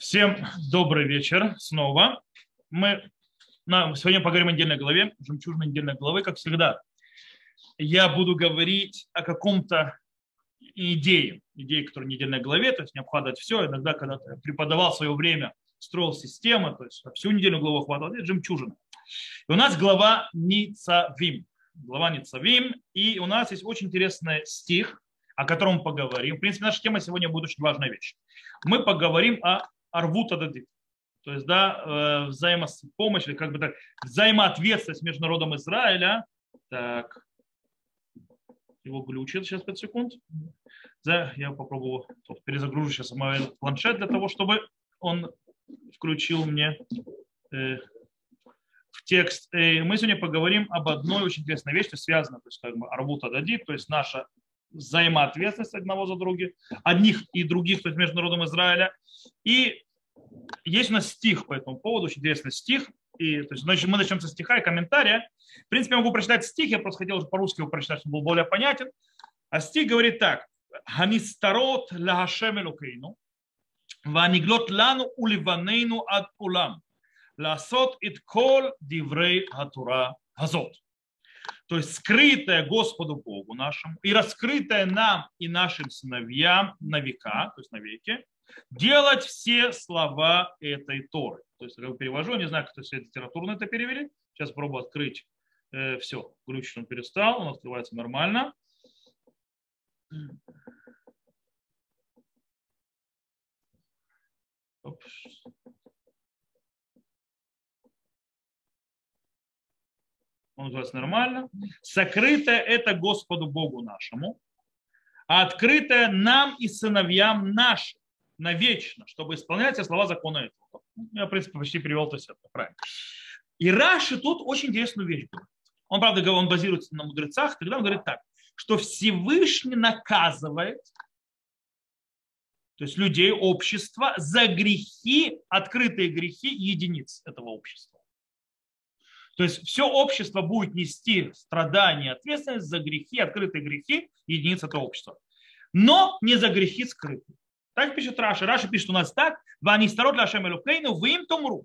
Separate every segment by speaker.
Speaker 1: Всем добрый вечер снова. Мы на, сегодня поговорим о недельной главе, жемчужной недельной главы, как всегда. Я буду говорить о каком-то идее, идее, которая в недельной главе, то есть не обхватывать все. Иногда, когда преподавал свое время, строил систему, то есть всю недельную главу охватывал, это жемчужина. И у нас глава Ницавим. Глава Ницавим. И у нас есть очень интересный стих, о котором мы поговорим. В принципе, наша тема сегодня будет очень важная вещь. Мы поговорим о арвута дадит. То есть, да, э, взаимопомощь, или как бы так, взаимоответственность между народом Израиля. Так, его глючит сейчас 5 секунд. Да, я попробую тут перезагружу сейчас мой планшет для того, чтобы он включил мне э, в текст. И мы сегодня поговорим об одной очень интересной вещи, связанной, то есть как бы арвута дадит, то есть наша взаимоответственность одного за других, одних и других, то есть между народом Израиля. И есть у нас стих по этому поводу, очень интересный стих. И, то есть, значит, мы начнем со стиха и комментария. В принципе, я могу прочитать стих, я просто хотел уже по-русски его прочитать, чтобы был более понятен. А стих говорит так. Ханистарот лагашем элукейну, ваниглот лану уливанейну ад улам, ласот ит кол диврей хатура газот то есть скрытое Господу Богу нашему и раскрытое нам и нашим сыновьям на века, то есть на веки, делать все слова этой Торы. То есть, я перевожу, не знаю, кто все литературно это перевели. Сейчас пробую открыть. Э, все, глючить он перестал, он открывается нормально. Оп. Он называется нормально. Сокрытое это Господу Богу нашему, а открытое нам и сыновьям нашим навечно, чтобы исполнять все слова закона этого. Я, в принципе, почти перевел то есть это правильно. И Раши тут очень интересную вещь говорит. Он, правда, он базируется на мудрецах, тогда он говорит так, что Всевышний наказывает то есть людей, общества, за грехи, открытые грехи единиц этого общества. То есть все общество будет нести страдания, ответственность за грехи, открытые грехи единиц этого общества. Но не за грехи скрытые. Так пишет Раши. Раши пишет у нас так. והנסתרות לה' אלוקינו, ואם תאמרו.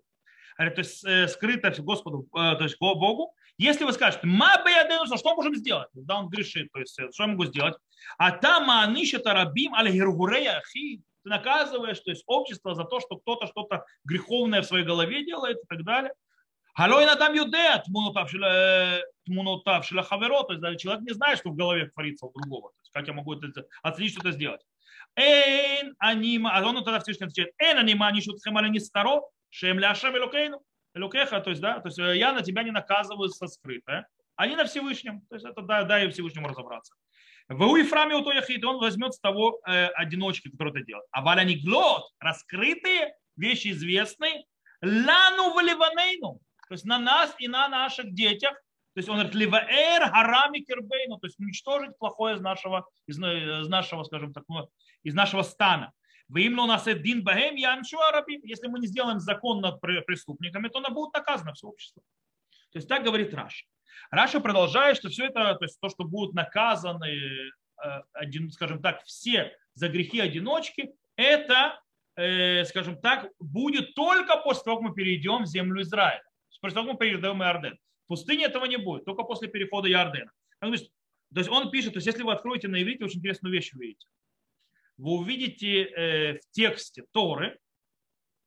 Speaker 1: То есть э, скрыто Господу, э, то есть Богу. Если вы скажете, מה בידינו, что можем сделать? Да, он грешит, то есть э, что я могу сделать? אתה מעניש את הרבים על היחיד. Ты наказываешь, то есть общество за то, что кто-то что-то греховное в своей голове делает и так далее. Халой на там юде, тмунотав хаверо, то есть человек не знает, что в голове творится у другого. То есть, как я могу это, оценить, что это сделать? Эйн анима, а он тогда Всевышний отвечает, эйн анима нишут хемали не старо, шем ляшем элокейну, элокеха, то есть, да, то есть я на тебя не наказываю со скрытое, а не на Всевышнем. То есть это дай, дай Всевышнему разобраться. В Уифраме у Тояхид он возьмет с того э, одиночки, который это делает. А валяни глот, раскрытые, вещи известные, לנו ולבנינו, то есть на нас и на наших детях. То есть он говорит, לבער הרע מקרבנו, то есть уничтожить плохое из нашего, из, из нашего, скажем так, ну, из нашего стана. ואם לא נעשה דין בהם, יענשו הרבים. Если мы не сделаем закон над преступниками, то она будет наказано все общество. То есть так говорит Раши. Раши продолжает, что все это, то есть то, что будут наказаны, э, скажем так, все за грехи одиночки, это, э, скажем так, будет только после того, как мы перейдем в землю Израиля как мы перейдем Иорден. В пустыне этого не будет, только после перехода Иордена. То есть он пишет, то есть если вы откроете на иврите, очень интересную вещь увидите. Вы увидите э, в тексте Торы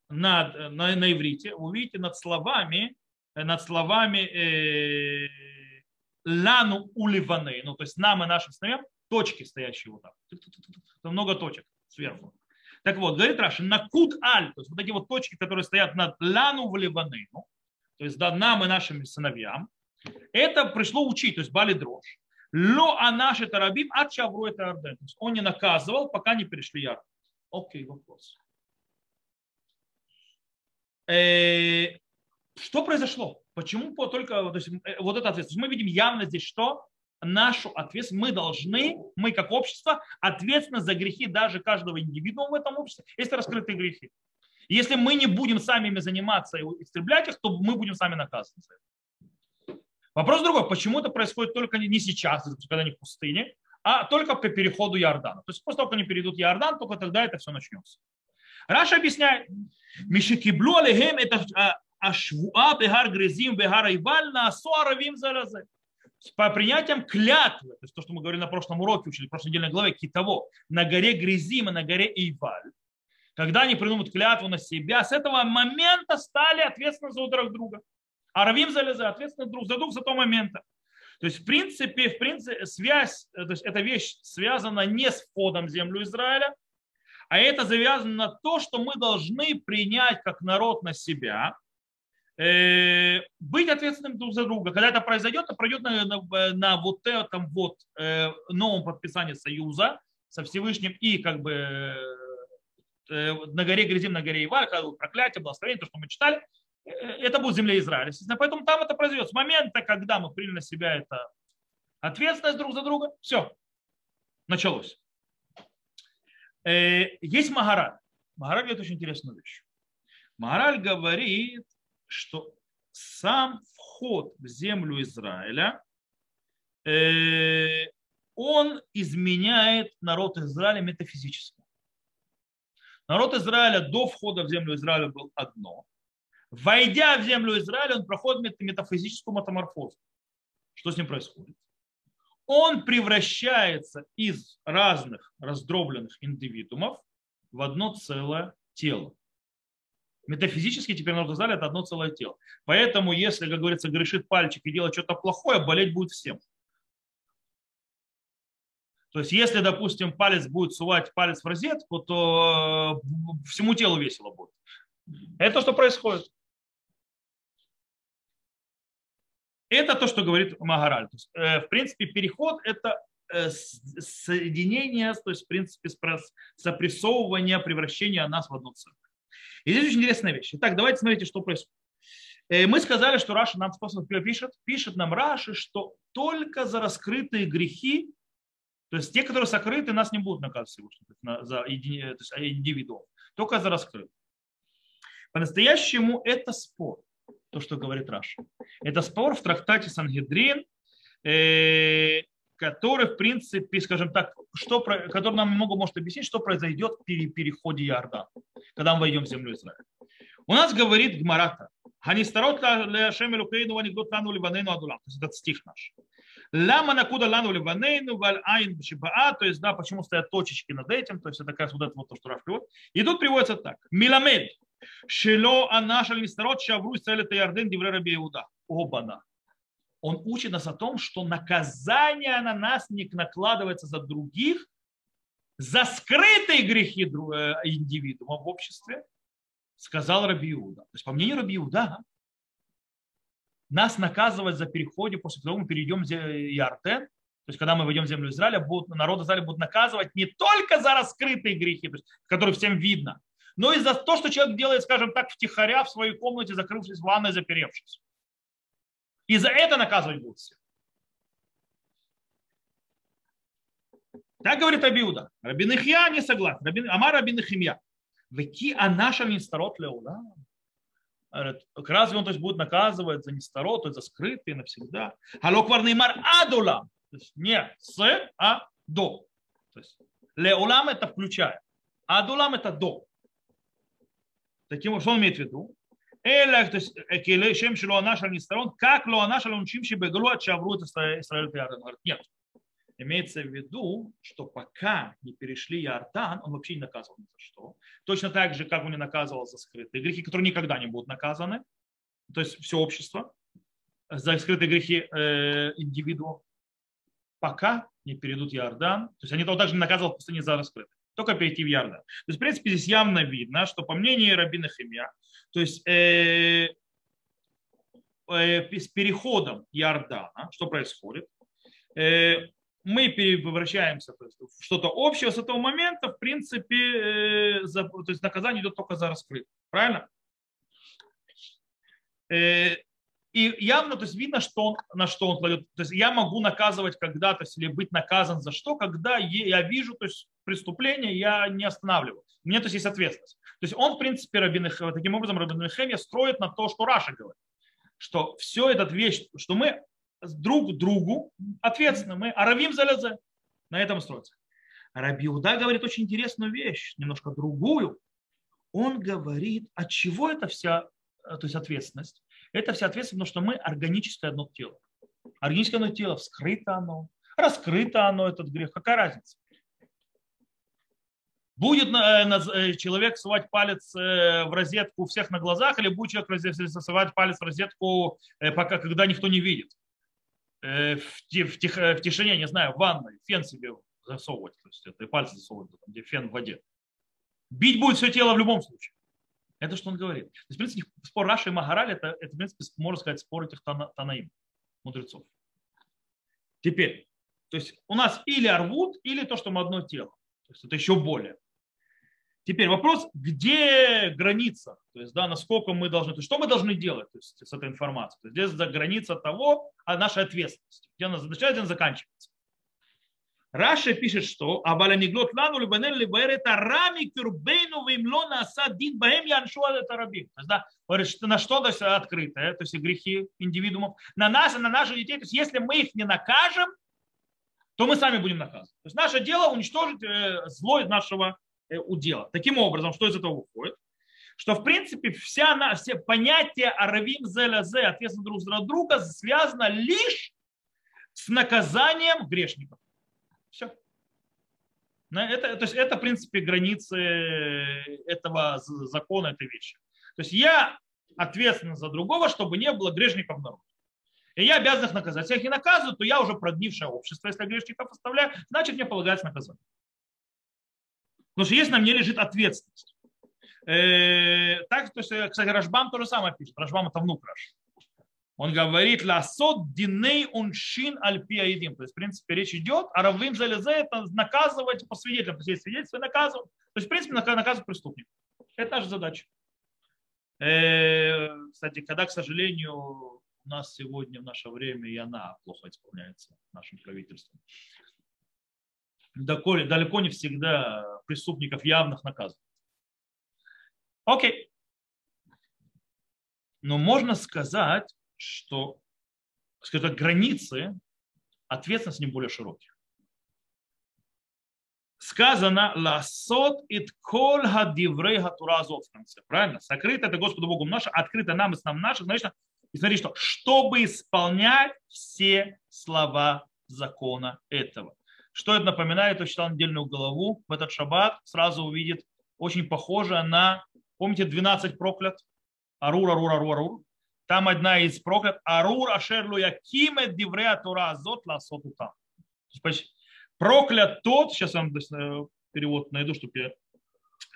Speaker 1: над, на, на иврите, увидите над словами, э, над словами э, лану уливаны, ну то есть нам и нашим сыновьям, точки стоящие вот так. Там много точек сверху. Так вот, говорит Раши, на кут аль, то есть вот эти вот точки, которые стоят над лану в Ливаныну, то есть да, нам и нашим сыновьям, это пришло учить, то есть бали дрожь. Ло наши тарабим от чавру это орден. То есть он не наказывал, пока не перешли ярд. Окей, вопрос. Э, что произошло? Почему только то есть, э, вот это ответственность? Мы видим явно здесь что? Нашу ответственность. Мы должны, мы как общество, ответственны за грехи даже каждого индивидуума в этом обществе, если раскрытые грехи. Если мы не будем сами ими заниматься и истреблять их, то мы будем сами наказаны Вопрос другой, почему это происходит только не сейчас, когда они в пустыне, а только по переходу Иордана. То есть после того, как они перейдут Иордан, только тогда это все начнется. Раша объясняет, Мишикиблю алейхем это а, ашвуа бегар грезим бегар айваль на асуаравим заразе. По принятием клятвы, то есть то, что мы говорили на прошлом уроке, учили в прошлой недельной главе, китово, на горе Гризим и на горе Иваль, когда они примут клятву на себя, с этого момента стали ответственны за друг друга. А Равим залезы ответственны друг за друга с этого момента. То есть, в принципе, в принципе, связь, то есть эта вещь связана не с входом в землю Израиля, а это завязано на то, что мы должны принять как народ на себя, э, быть ответственным друг за друга. Когда это произойдет, это пройдет на, на, на вот этом вот э, новом подписании союза со Всевышним и как бы э, на горе Грязим, на горе Ивар, проклятие, благословение, то, что мы читали, это будет земля Израиля. Поэтому там это произойдет. С момента, когда мы приняли на себя это ответственность друг за друга, все, началось. Э, есть Магараль. Магараль говорит очень интересную вещь. Магараль говорит, что сам вход в землю Израиля, э, он изменяет народ Израиля метафизически. Народ Израиля до входа в землю Израиля был одно. Войдя в землю Израиля, он проходит метафизическую метаморфозу. Что с ним происходит? он превращается из разных раздробленных индивидуумов в одно целое тело. Метафизически теперь народ Израиля это одно целое тело. Поэтому, если, как говорится, грешит пальчик и делает что-то плохое, болеть будет всем. То есть, если, допустим, палец будет сувать палец в розетку, то э, всему телу весело будет. Это то, что происходит. Это то, что говорит Магараль. То есть, э, в принципе, переход – это э, соединение, то есть, в принципе, сопрессовывание, превращение нас в одно целое. И здесь очень интересная вещь. Итак, давайте смотрите, что происходит. Э, мы сказали, что Раши нам способ пишет, пишет нам Раши, что только за раскрытые грехи, то есть те, которые сокрыты, нас не будут наказывать Всевышний за индивидуум, только за раскрытые. По-настоящему это спор то, что говорит Раши. Это спор в трактате Сангедрин, э, который, в принципе, скажем так, что, который нам много может объяснить, что произойдет при переходе Иордана, когда мы войдем в землю Израиля. У нас говорит Гмарата. То есть этот стих наш. Лама накуда лану ливанейну, валь айн бшибаа, то есть, да, почему стоят точечки над этим, то есть это как раз вот это вот то, что Раф приводит. И тут приводится так. Миламед, Шело анаш аль-нисtarot шавру Исраэль это Ярден дивре Раби Иуда. Обана. Он учит нас о том, что наказание на нас не накладывается за других, за скрытые грехи э, индивидуума в обществе, сказал Раби Иуда. То есть, по мнению Раби Иуда, нас наказывать за переходе после того, как мы перейдем в Ярден, то есть, когда мы войдем в землю Израиля, будут, народ Израиля будут наказывать не только за раскрытые грехи, то есть, которые всем видно, но и за то, что человек делает, скажем так, втихаря в своей комнате, закрывшись в ванной, заперевшись. И за это наказывать будут все. Так говорит Абиуда. Рабин Ихья не согласен. Рабин, Амар Рабин Ихимья. Веки анаша нестарот леула. Разве он то есть, будет наказывать за нестарот, то есть за скрытые навсегда? Халоквар неймар адула. То есть не с, а до. То есть леулам это включая. Адулам это до. Таким что он имеет в виду? Эля, то есть, шем шело наш не сторон, как ло наш лунчим шебеглу от шавру это Израиль Говорит, нет. Имеется в виду, что пока не перешли Иордан, он вообще не наказывал ни за что. Точно так же, как он не наказывал за скрытые грехи, которые никогда не будут наказаны. То есть все общество за скрытые грехи э, индивидуума. Пока не перейдут Иордан. То есть они того также не наказывал в пустыне за раскрытые только перейти в Ярдан. То есть, в принципе, здесь явно видно, что по мнению Рабина Химия, то есть э, э, с переходом Иордана, что происходит? Э, мы превращаемся в что-то общее с этого момента, в принципе, э, за, то есть наказание идет только за раскрытие. Правильно? Э, и явно, то есть видно, что он, на что он кладет. То есть я могу наказывать когда-то, или быть наказан за что, когда я вижу то есть, преступление, я не останавливаю. Мне то есть есть ответственность. То есть он, в принципе, Рабин, таким образом Рабин Хемия строит на то, что Раша говорит. Что все этот вещь, что мы друг другу ответственны, мы аравим залезе. На этом строится. Раби Уда говорит очень интересную вещь, немножко другую. он говорит, от чего это вся, э, то есть ответственность? Это вся ответственность, потому что мы органическое одно тело. Органическое одно тело, вскрыто оно, раскрыто оно, этот грех. Какая разница? Будет э, человек совать палец в розетку у всех на глазах, или будет человек совать палец в розетку, пока, когда никто не видит? В, тих, в тишине, не знаю, в ванной, фен себе засовывать, то есть это и пальцы засовывать, где фен в воде. Бить будет все тело в любом случае. Это что он говорит. То есть, в принципе, спор Раши и Магараль, это, это, в принципе, можно сказать, спор этих танаим, мудрецов. Теперь, то есть у нас или арвуд, или то, что мы одно тело. То есть это еще более. Теперь вопрос, где граница, то есть, да, насколько мы должны, то есть, что мы должны делать то есть, с этой информацией. То есть, здесь за граница того, а нашей ответственности, где она начинается, где она заканчивается. Раша пишет, что Абаля Ниглот Лану Либанен Либаэр это Рами Кюрбейну Вимло Наса Дин Баем Яншу это Рабим. То есть, да, говорит, что на что то есть, открытое, то есть грехи индивидуумов, на нас и на наших детей. То есть если мы их не накажем, то мы сами будем наказаны. То есть наше дело уничтожить э, зло нашего э, удела. Таким образом, что из этого выходит? Что, в принципе, вся, все понятия Аравим Зеля Зе, ответственность друг за друга, связано лишь с наказанием грешников. Все. Это, то есть это, в принципе, границы этого закона, этой вещи. То есть я ответственен за другого, чтобы не было грешников народа. И я обязан их наказать. Если я их не наказываю, то я уже прогнившее общество. Если я грешников оставляю, значит мне полагается наказание. Потому что есть на мне лежит ответственность. Э, так, то есть, кстати, Рашбам то же самое пишет. Рашбам это внук Раш. Он говорит, ласот диней уншин альпиаидим. То есть, в принципе, речь идет, а раввим залезе это наказывать по свидетелям. То есть, есть свидетельство, наказывать. То есть, в принципе, наказывать преступников. Это наша задача. Э, кстати, когда, к сожалению, у нас сегодня в наше время и она плохо исполняется нашим правительством. Далеко, не всегда преступников явных наказывают. Окей. Но можно сказать, что скажем, границы ответственности не более широкие. Сказано «Ласот ит кол хадиврей хатуразов» в конце. Правильно? Сокрыто это Господу Богу наше, открыто нам и с нам наших. Значит, и смотри, что чтобы исполнять все слова закона этого. Что это напоминает, кто читал недельную главу в этот шаббат, сразу увидит очень похоже на, помните, 12 проклят? Арур, арур, арур, арур. Там одна из проклят. Арур ашерлу якиме диврея тура азот ласоту там. Проклят тот, сейчас я вам э, перевод найду, чтобы я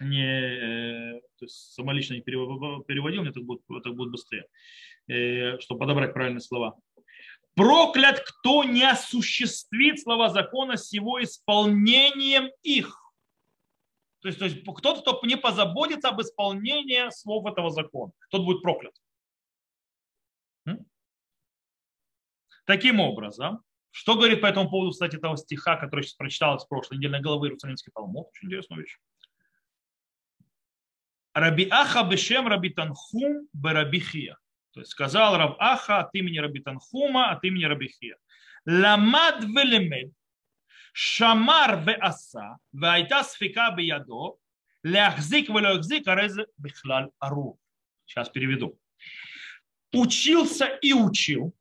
Speaker 1: не, э, то есть самолично не переводил, мне так будет, так будет быстрее, э, чтобы подобрать правильные слова. Проклят, кто не осуществит слова закона с его исполнением их. То есть, то есть кто-то, кто не позаботится об исполнении слов этого закона, тот будет проклят. Таким образом, что говорит по этому поводу, кстати, этого стиха, который сейчас прочитал с прошлой недельной головы Иерусалимский Талмуд? Очень интересная вещь. Раби Аха бешем Раби Танхум Раби Хия. То есть сказал Раб Аха от имени Раби Танхума, от имени Раби Хия. Ламад велемед, шамар веаса, вайта сфика биядо, ляхзик велахзик, арезе бихлаль ару. Сейчас переведу. Учился и учил,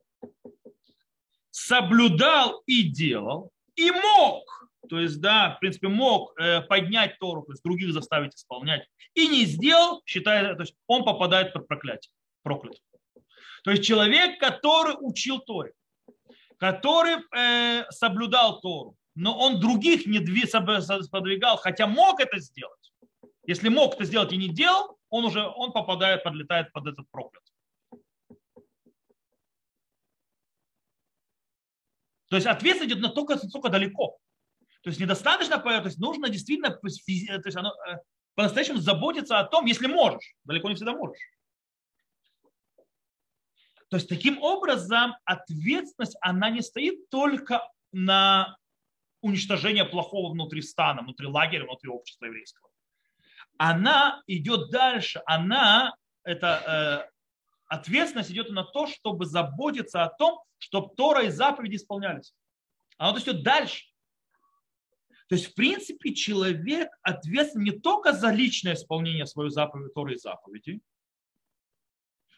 Speaker 1: соблюдал и делал, и мог, то есть, да, в принципе, мог э, поднять Тору, то есть других заставить исполнять, и не сделал, считая, то есть он попадает под проклятие, проклят. То есть человек, который учил Торе, который э, соблюдал Тору, но он других не подвигал, хотя мог это сделать. Если мог это сделать и не делал, он уже он попадает, подлетает под этот проклят. То есть ответственность идет настолько, настолько далеко. То есть недостаточно, то есть нужно действительно то есть оно, э, по-настоящему заботиться о том, если можешь. Далеко не всегда можешь. То есть таким образом ответственность, она не стоит только на уничтожение плохого внутри стана, внутри лагеря, внутри общества еврейского. Она идет дальше. Она, это э, ответственность идет на то, чтобы заботиться о том, чтобы Тора и заповеди исполнялись. Оно идет дальше. То есть, в принципе, человек ответственен не только за личное исполнение своей заповеди, Торы и заповеди,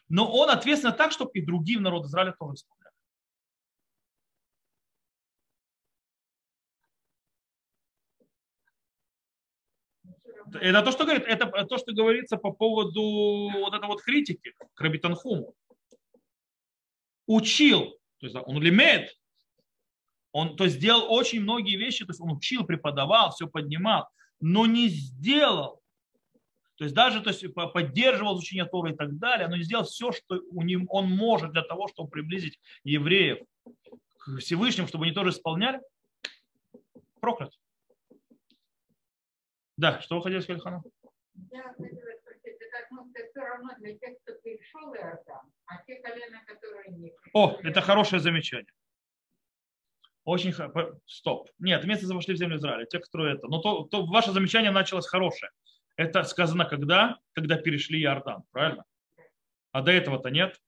Speaker 1: но он ответственен так, чтобы и другие народы Израиля тоже исполняли. Это то, что говорит, это то, что говорится по поводу вот этой вот критики к Рабитанхуму. Учил, то есть он лимит, он то сделал очень многие вещи, то есть он учил, преподавал, все поднимал, но не сделал. То есть даже то есть, поддерживал изучение Торы и так далее, но не сделал все, что у него, он может для того, чтобы приблизить евреев к Всевышнему, чтобы они тоже исполняли. Проклят. Да, что вы хотели сказать, Хана? Я хотела спросить, это все равно для тех, кто перешел Иордан, а те колена, которые не. О, это хорошее замечание. Очень стоп. Нет, месяцы вошли в землю Израиля, те, кто это. Но то, то ваше замечание началось хорошее. Это сказано когда? Когда перешли Иордан, правильно? А до этого-то нет.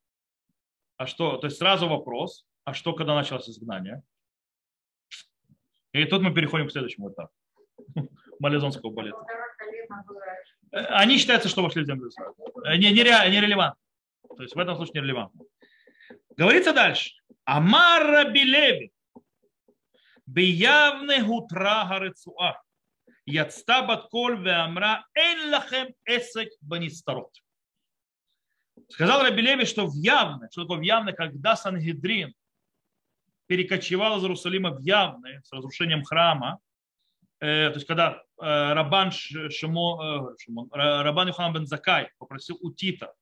Speaker 1: А что? То есть сразу вопрос, а что, когда началось изгнание? И тут мы переходим к следующему этапу малезонского балета. Они считаются, что вошли в землю Израиля. Э, не, не, не релевантно. То есть в этом случае не релевантно. Говорится дальше. Амара Билеви. Биявне гутра гарецуа. Яцта батколь веамра эн лахем эсек банистарот. Сказал Рабилеви, что в явное, что такое в явное, когда Сангидрин перекочевал из Иерусалима в явное с разрушением храма, Э, то есть когда э, Рабан, Шимо, э, Шимо, Рабан Юхан бен Закай попросил у Тита,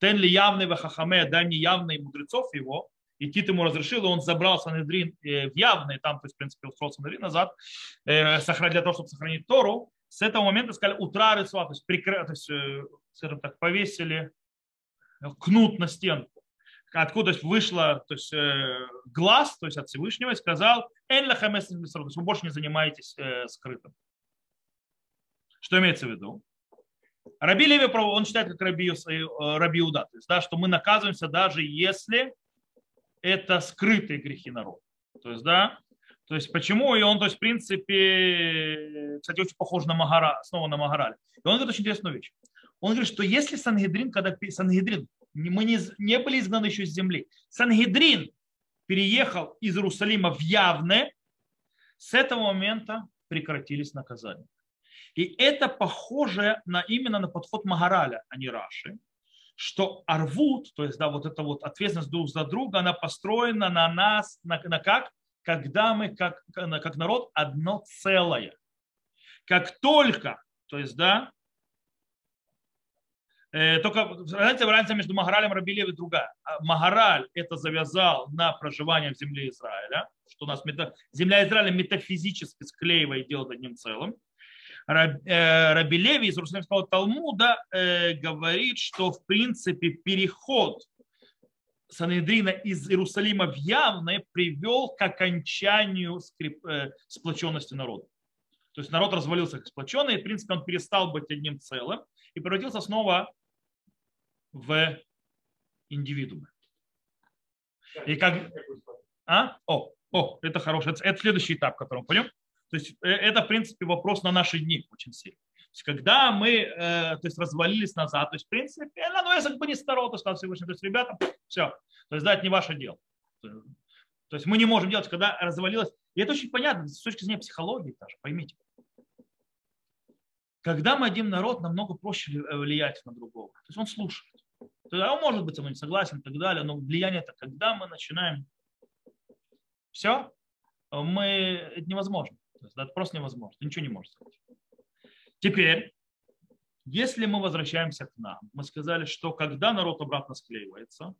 Speaker 1: тен ли явный вахахаме, дай мне явные мудрецов его, и Тит ему разрешил, и он забрал Санедрин в явный, там, то есть, в принципе, устроил Санедрин назад, для того, чтобы сохранить Тору. С этого момента сказали утра рисуа, то есть, прикры, то есть скажем так, повесили кнут на стенку откуда вышло то есть, э, глаз, то есть от Всевышнего, и сказал, «Эн то есть вы больше не занимаетесь э, скрытым. Что имеется в виду? Раби Леви, он считает, как Раби, э, Раби Уда, то есть, да, что мы наказываемся даже если это скрытые грехи народа. То есть, да, то есть почему? И он, то есть, в принципе, кстати, очень похож на Магара, снова на Магараль. И он говорит очень интересную вещь. Он говорит, что если Сангедрин, когда Сангедрин мы не, не были изгнаны еще из земли. Сангедрин переехал из Иерусалима в Явне, с этого момента прекратились наказания. И это похоже на, именно на подход Магараля, а не Раши, что арвуд, то есть да, вот эта вот ответственность друг за друга, она построена на нас, на, на как? Когда мы как, как народ одно целое. Как только, то есть да, Э, только, знаете, разница между Магаралем и Рабилев и другая. А Магараль это завязал на проживание в земле Израиля, что у нас мета, земля Израиля метафизически склеивает и делает одним целым. Э, Рабилеви из Иерусалимского Талмуда э, говорит, что в принципе переход Санедрина из Иерусалима в Явное привел к окончанию скрип, сплоченности народа. То есть народ развалился как сплоченный, и в принципе он перестал быть одним целым и превратился снова в индивидуумы. И как... А? О, о, это хороший. Это, это следующий этап, который мы пойдем. То есть э, это, в принципе, вопрос на наши дни очень сильно. То есть, когда мы э, то есть, развалились назад, то есть, в принципе, ну, если бы не старал, то сказал Всевышний, то есть, ребята, все, то есть, да, это не ваше дело. То есть, мы не можем делать, когда развалилось. И это очень понятно с точки зрения психологии даже, поймите. Когда мы один народ, намного проще влиять на другого. То есть он слушает. Тогда он может быть со мной не согласен и так далее, но влияние это, когда мы начинаем, все, мы, это невозможно. То есть, это просто невозможно, ты ничего не можешь сказать. Теперь, если мы возвращаемся к нам, мы сказали, что когда народ обратно склеивается,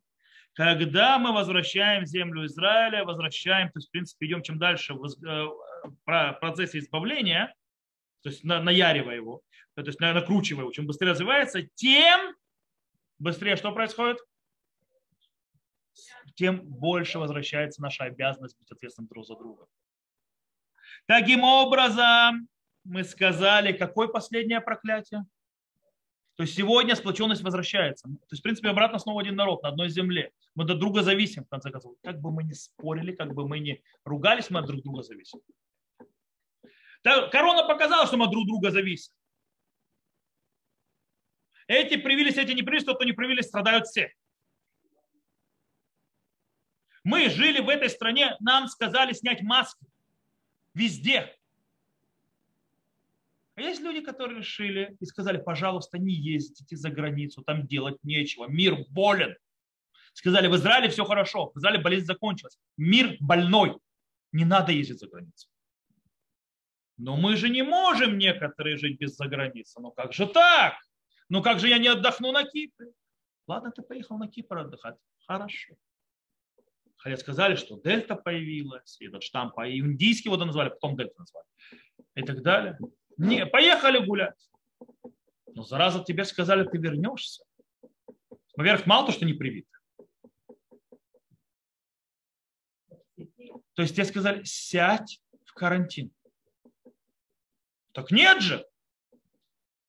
Speaker 1: когда мы возвращаем землю Израиля, возвращаем, то есть, в принципе, идем чем дальше в э, процессе избавления, то есть наяривая его, то есть накручивая его, чем быстрее развивается, тем быстрее что происходит? Тем больше возвращается наша обязанность быть ответственным друг за друга. Таким образом, мы сказали, какое последнее проклятие? То есть сегодня сплоченность возвращается. То есть, в принципе, обратно снова один народ на одной земле. Мы друг друга зависим, в конце концов. Как бы мы ни спорили, как бы мы ни ругались, мы от друг друга зависим. Корона показала, что мы друг друга зависим. Эти привились, эти не привились, тот, кто не привились, страдают все. Мы жили в этой стране, нам сказали снять маски. Везде. А есть люди, которые решили и сказали, пожалуйста, не ездите за границу, там делать нечего, мир болен. Сказали, в Израиле все хорошо, в Израиле болезнь закончилась. Мир больной, не надо ездить за границу. Но мы же не можем некоторые жить без заграницы. Ну как же так? Ну как же я не отдохну на Кипре? Ладно, ты поехал на Кипр отдыхать. Хорошо. Хотя сказали, что дельта появилась, этот штамп, и индийский вот назвали, потом дельта назвали. И так далее. Не, поехали гулять. Но зараза тебе сказали, ты вернешься. Во-первых, мало то, что не привит. То есть тебе сказали, сядь в карантин. Так нет же.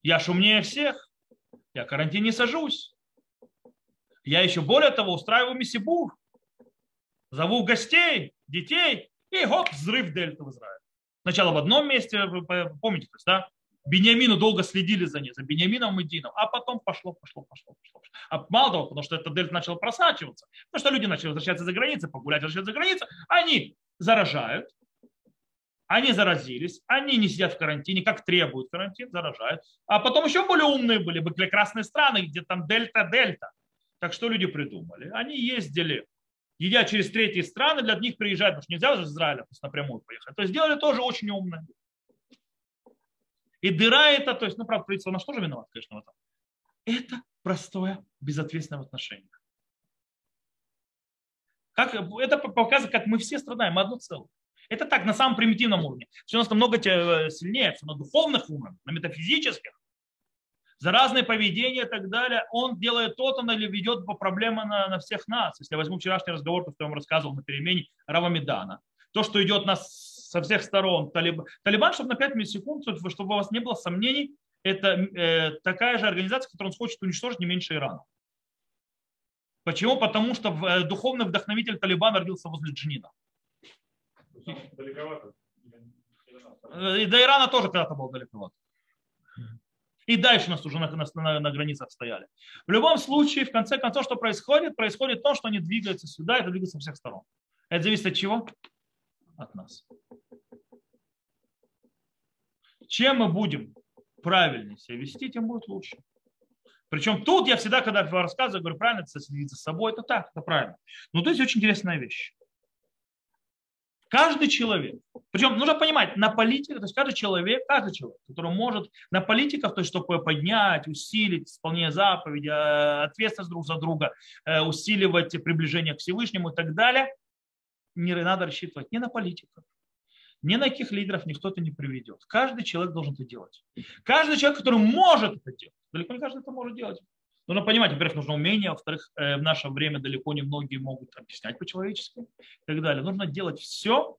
Speaker 1: Я ж умнее всех. Я карантин не сажусь. Я еще более того устраиваю миссибур. Зову гостей, детей, и хоп, взрыв дельта в Израиле. Сначала в одном месте, помните, то есть, да, Бениамину долго следили за ней, за Бениамином и Дином, а потом пошло, пошло, пошло, пошло. А мало того, потому что этот дельта начал просачиваться, потому что люди начали возвращаться за границей, погулять, возвращаться за границу, они заражают, они заразились, они не сидят в карантине, как требуют карантин, заражают. А потом еще более умные были, были красные страны, где там дельта-дельта. Так что люди придумали? Они ездили, едя через третьи страны, для них приезжают, потому что нельзя же из Израиля напрямую поехать. То есть сделали тоже очень умно. И дыра это, то есть, ну, правда, правительство, оно что же виноват, конечно, в этом? Это простое, безответственное отношение. Как, это показывает, как мы все страдаем, мы одно целое. Это так, на самом примитивном уровне. Все у нас намного э, сильнее, все на духовных уровнях, на метафизических. За разные поведения и так далее. Он делает то, он или ведет по проблемы на, на всех нас. Если я возьму вчерашний разговор, то, что я вам рассказывал на перемене Рава Медана. То, что идет нас со всех сторон. Талибан, Талибан чтобы на 5 секунд, чтобы у вас не было сомнений, это э, такая же организация, которую он хочет уничтожить не меньше Ирана. Почему? Потому что э, духовный вдохновитель Талибана родился возле Джинина. Далековато. И до Ирана тоже когда-то был далековато. И дальше нас уже на, на, на границах стояли. В любом случае, в конце концов, что происходит? Происходит то, что они двигаются сюда, это двигается со всех сторон. Это зависит от чего? От нас. Чем мы будем правильнее себя вести, тем будет лучше. Причем тут я всегда, когда рассказываю, говорю, правильно это следить за собой, это так, это правильно. Но тут есть очень интересная вещь. Каждый человек, причем нужно понимать, на политике, то есть каждый человек, каждый человек, который может на политиках, то есть чтобы поднять, усилить исполнение заповеди, э, ответственность друг за друга, э, усиливать приближение к Всевышнему и так далее, не надо рассчитывать не на политиков, ни на каких лидеров никто это не приведет. Каждый человек должен это делать. Каждый человек, который может это делать, далеко не каждый это может делать. Нужно понимать, во-первых, нужно умение, во-вторых, э, в наше время далеко не многие могут объяснять по-человечески и так далее. Нужно делать все.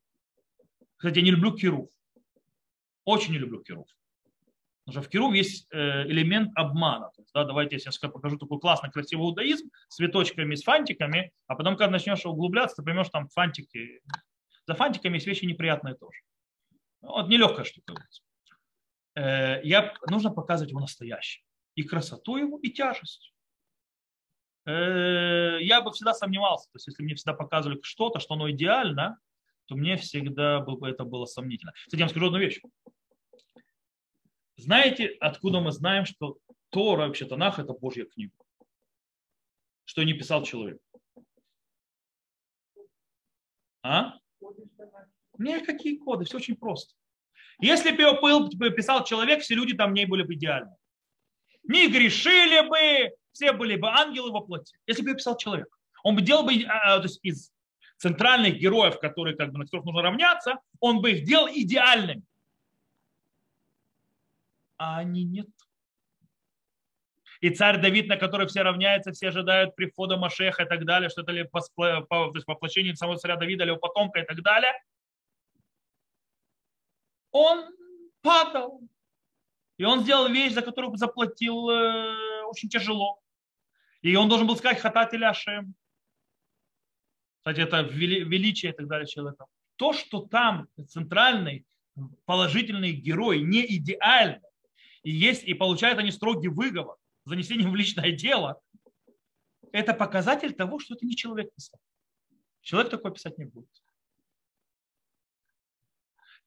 Speaker 1: Кстати, я не люблю кирув. Очень не люблю кирув. Потому что в кирув есть э, элемент обмана. Да, давайте я сейчас покажу такой классный, красивый иудаизм с цветочками, с фантиками, а потом, когда начнешь углубляться, ты поймешь, там фантики. За фантиками есть вещи неприятные тоже. Вот нелегкая штука. Э, я, нужно показывать его настоящее и красоту его, и тяжесть. Э, я бы всегда сомневался, то есть если мне всегда показывали что-то, что оно идеально, то мне всегда бы это было сомнительно. Кстати, я вам скажу одну вещь. Знаете, откуда мы знаем, что Тора, вообще Танах, это Божья книга? Что не писал человек? А? Нет, какие коды, все очень просто. Если бы его писал человек, все люди там не были бы идеальны не грешили бы, все были бы ангелы во плоти. Если бы писал человек. Он бы делал бы а, а, то есть из центральных героев, которые, как бы, на которых нужно равняться, он бы их делал идеальными. А они нет. И царь Давид, на который все равняются, все ожидают прихода Машеха и так далее, что это ли по, по, то есть воплощение самого царя Давида или его потомка и так далее. Он падал, и он сделал вещь, за которую заплатил э, очень тяжело. И он должен был сказать хатат или ашем. Кстати, это величие и так далее человека. То, что там центральный положительные герои, не идеальны, и есть, и получают они строгий выговор занесением в личное дело, это показатель того, что это не человек писал. Человек такое писать не будет.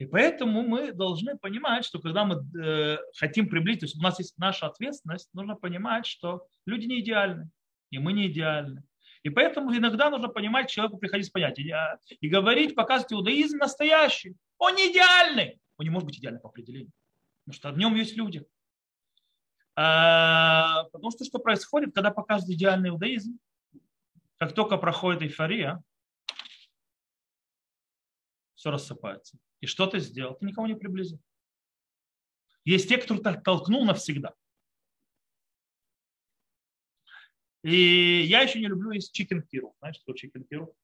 Speaker 1: И поэтому мы должны понимать, что когда мы э, хотим приблизить, то есть у нас есть наша ответственность, нужно понимать, что люди не идеальны, и мы не идеальны. И поэтому иногда нужно понимать, человеку приходить с понятием и говорить, показывать иудаизм настоящий. Он не идеальный. Он не может быть идеальным по определению. Потому что в нем есть люди. А, потому что что происходит, когда показывают идеальный иудаизм? Как только проходит эйфория, все рассыпается. И что ты сделал? Ты никого не приблизил. Есть те, кто так толкнул навсегда. И я еще не люблю есть chicken kiruv. Знаешь, что chicken kiruv?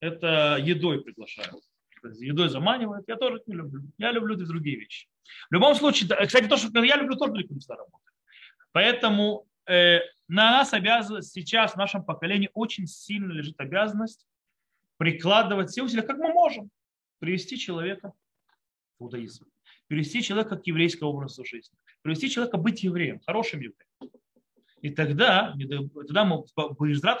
Speaker 1: Это едой приглашают. Едой заманивают. Я тоже не люблю. Я люблю другие вещи. В любом случае, кстати, то, что я люблю, тоже далеко не всегда. Поэтому э, на нас обязанность сейчас, в нашем поколении, очень сильно лежит обязанность прикладывать все усилия, как мы можем, привести человека в иудаизм, привести человека к еврейскому образу жизни, привести человека быть евреем, хорошим евреем. И тогда, тогда мы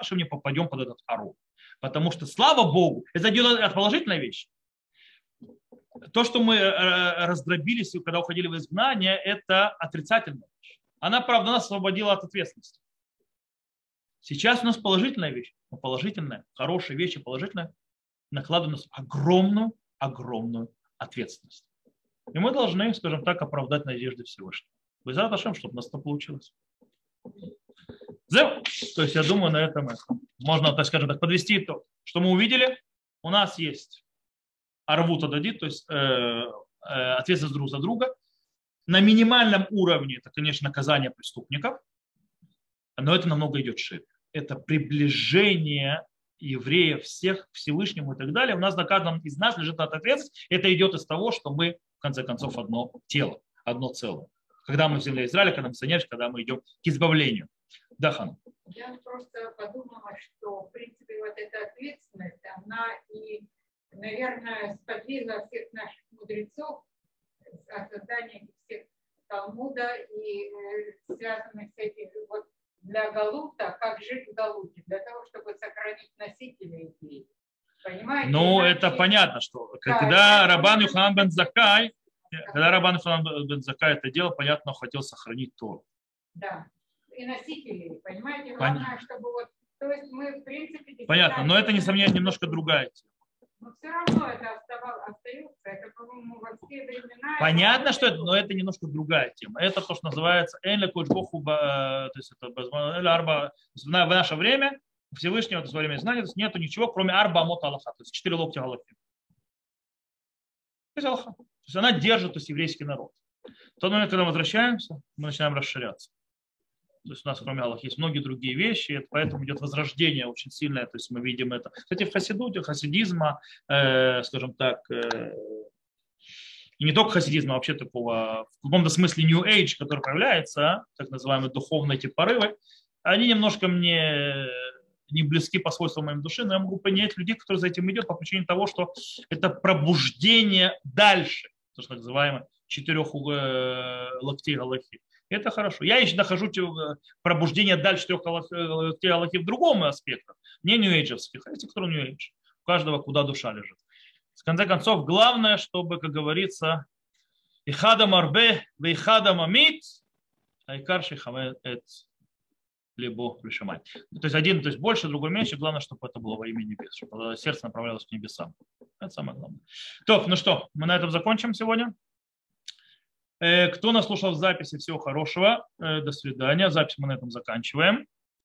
Speaker 1: что не попадем под этот хору. Потому что, слава Богу, это положительная вещь. То, что мы э, раздробились, когда уходили в изгнание, это отрицательная вещь. Она, правда, нас освободила от ответственности. Сейчас у нас положительная вещь, положительная, хорошая вещь и положительная накладывает на нас огромную, огромную ответственность. И мы должны, скажем так, оправдать надежды Всевышнего. Вы за Ашем, чтобы у нас это получилось. То есть я думаю, на этом можно, так скажем так, подвести итог. Что мы увидели? У нас есть арвута дадит, то есть э, э, ответственность друг за друга. На минимальном уровне это, конечно, наказание преступников, но это намного идет шире. Это приближение евреев всех к Всевышнему и так далее. У нас на каждом из нас лежит эта ответственность. Это идет из того, что мы, в конце концов, одно тело, одно целое. Когда мы в земле Израиля, когда мы санешь, когда мы идем к избавлению. Да, Хан.
Speaker 2: Я просто подумала, что, в принципе, вот эта ответственность, она и, наверное, сподвигла всех наших мудрецов о создании всех Талмуда и э, связанных с этим для Галута, как жить в Галуте, для того, чтобы сохранить носителей идеи.
Speaker 1: Понимаете? Ну, Иначе... это понятно, что да, когда Рабан Юхан бен Закай, когда Рабан Юхан бен Закай это делал, понятно, он хотел сохранить Тору.
Speaker 2: Да, и носителей, понимаете? Главное, Понятно. чтобы вот, то есть мы, в принципе...
Speaker 1: Понятно, но это, несомненно, немножко другая тема.
Speaker 2: Но все равно это остается, это, по-моему, во все времена.
Speaker 1: Понятно, что это, но это немножко другая тема. Это то, что называется Эля Кучбоху, то есть это Эля Арба. В наше время Всевышнего, это время знания, то есть нету ничего, кроме Арба Амот Аллаха, то есть четыре локтя Аллахи. То есть Аллаха. То есть она держит то есть, еврейский народ. В тот момент, когда мы возвращаемся, мы начинаем расширяться. То есть у нас, кроме Аллаха, есть многие другие вещи, и поэтому идет возрождение очень сильное. То есть мы видим это. Кстати, в хасидуте, хасидизма, э, скажем так, э, и не только хасидизма, а вообще такого, в каком-то смысле New Age, который появляется, так называемые духовные эти порывы, они немножко мне не близки по свойствам моей души, но я могу понять людей, которые за этим идет по причине того, что это пробуждение дальше, то, что называемое четырех э, локтей Галахи. Это хорошо. Я еще нахожу э, пробуждение дальше трех Аллахи в другом аспекте. Не нью-эйджевских, а эти, которые нью-эйдж. У каждого куда душа лежит. В конце концов, главное, чтобы, как говорится, ихада марбе, вейхада мамит, айкар эт либо пришимать. То есть один, то есть больше, другой меньше. Главное, чтобы это было во имя небес, чтобы сердце направлялось к небесам. Это самое главное. То, ну что, мы на этом закончим сегодня. Э, кто нас слушал в записи, всего хорошего. Э, до свидания. Запись мы на этом заканчиваем.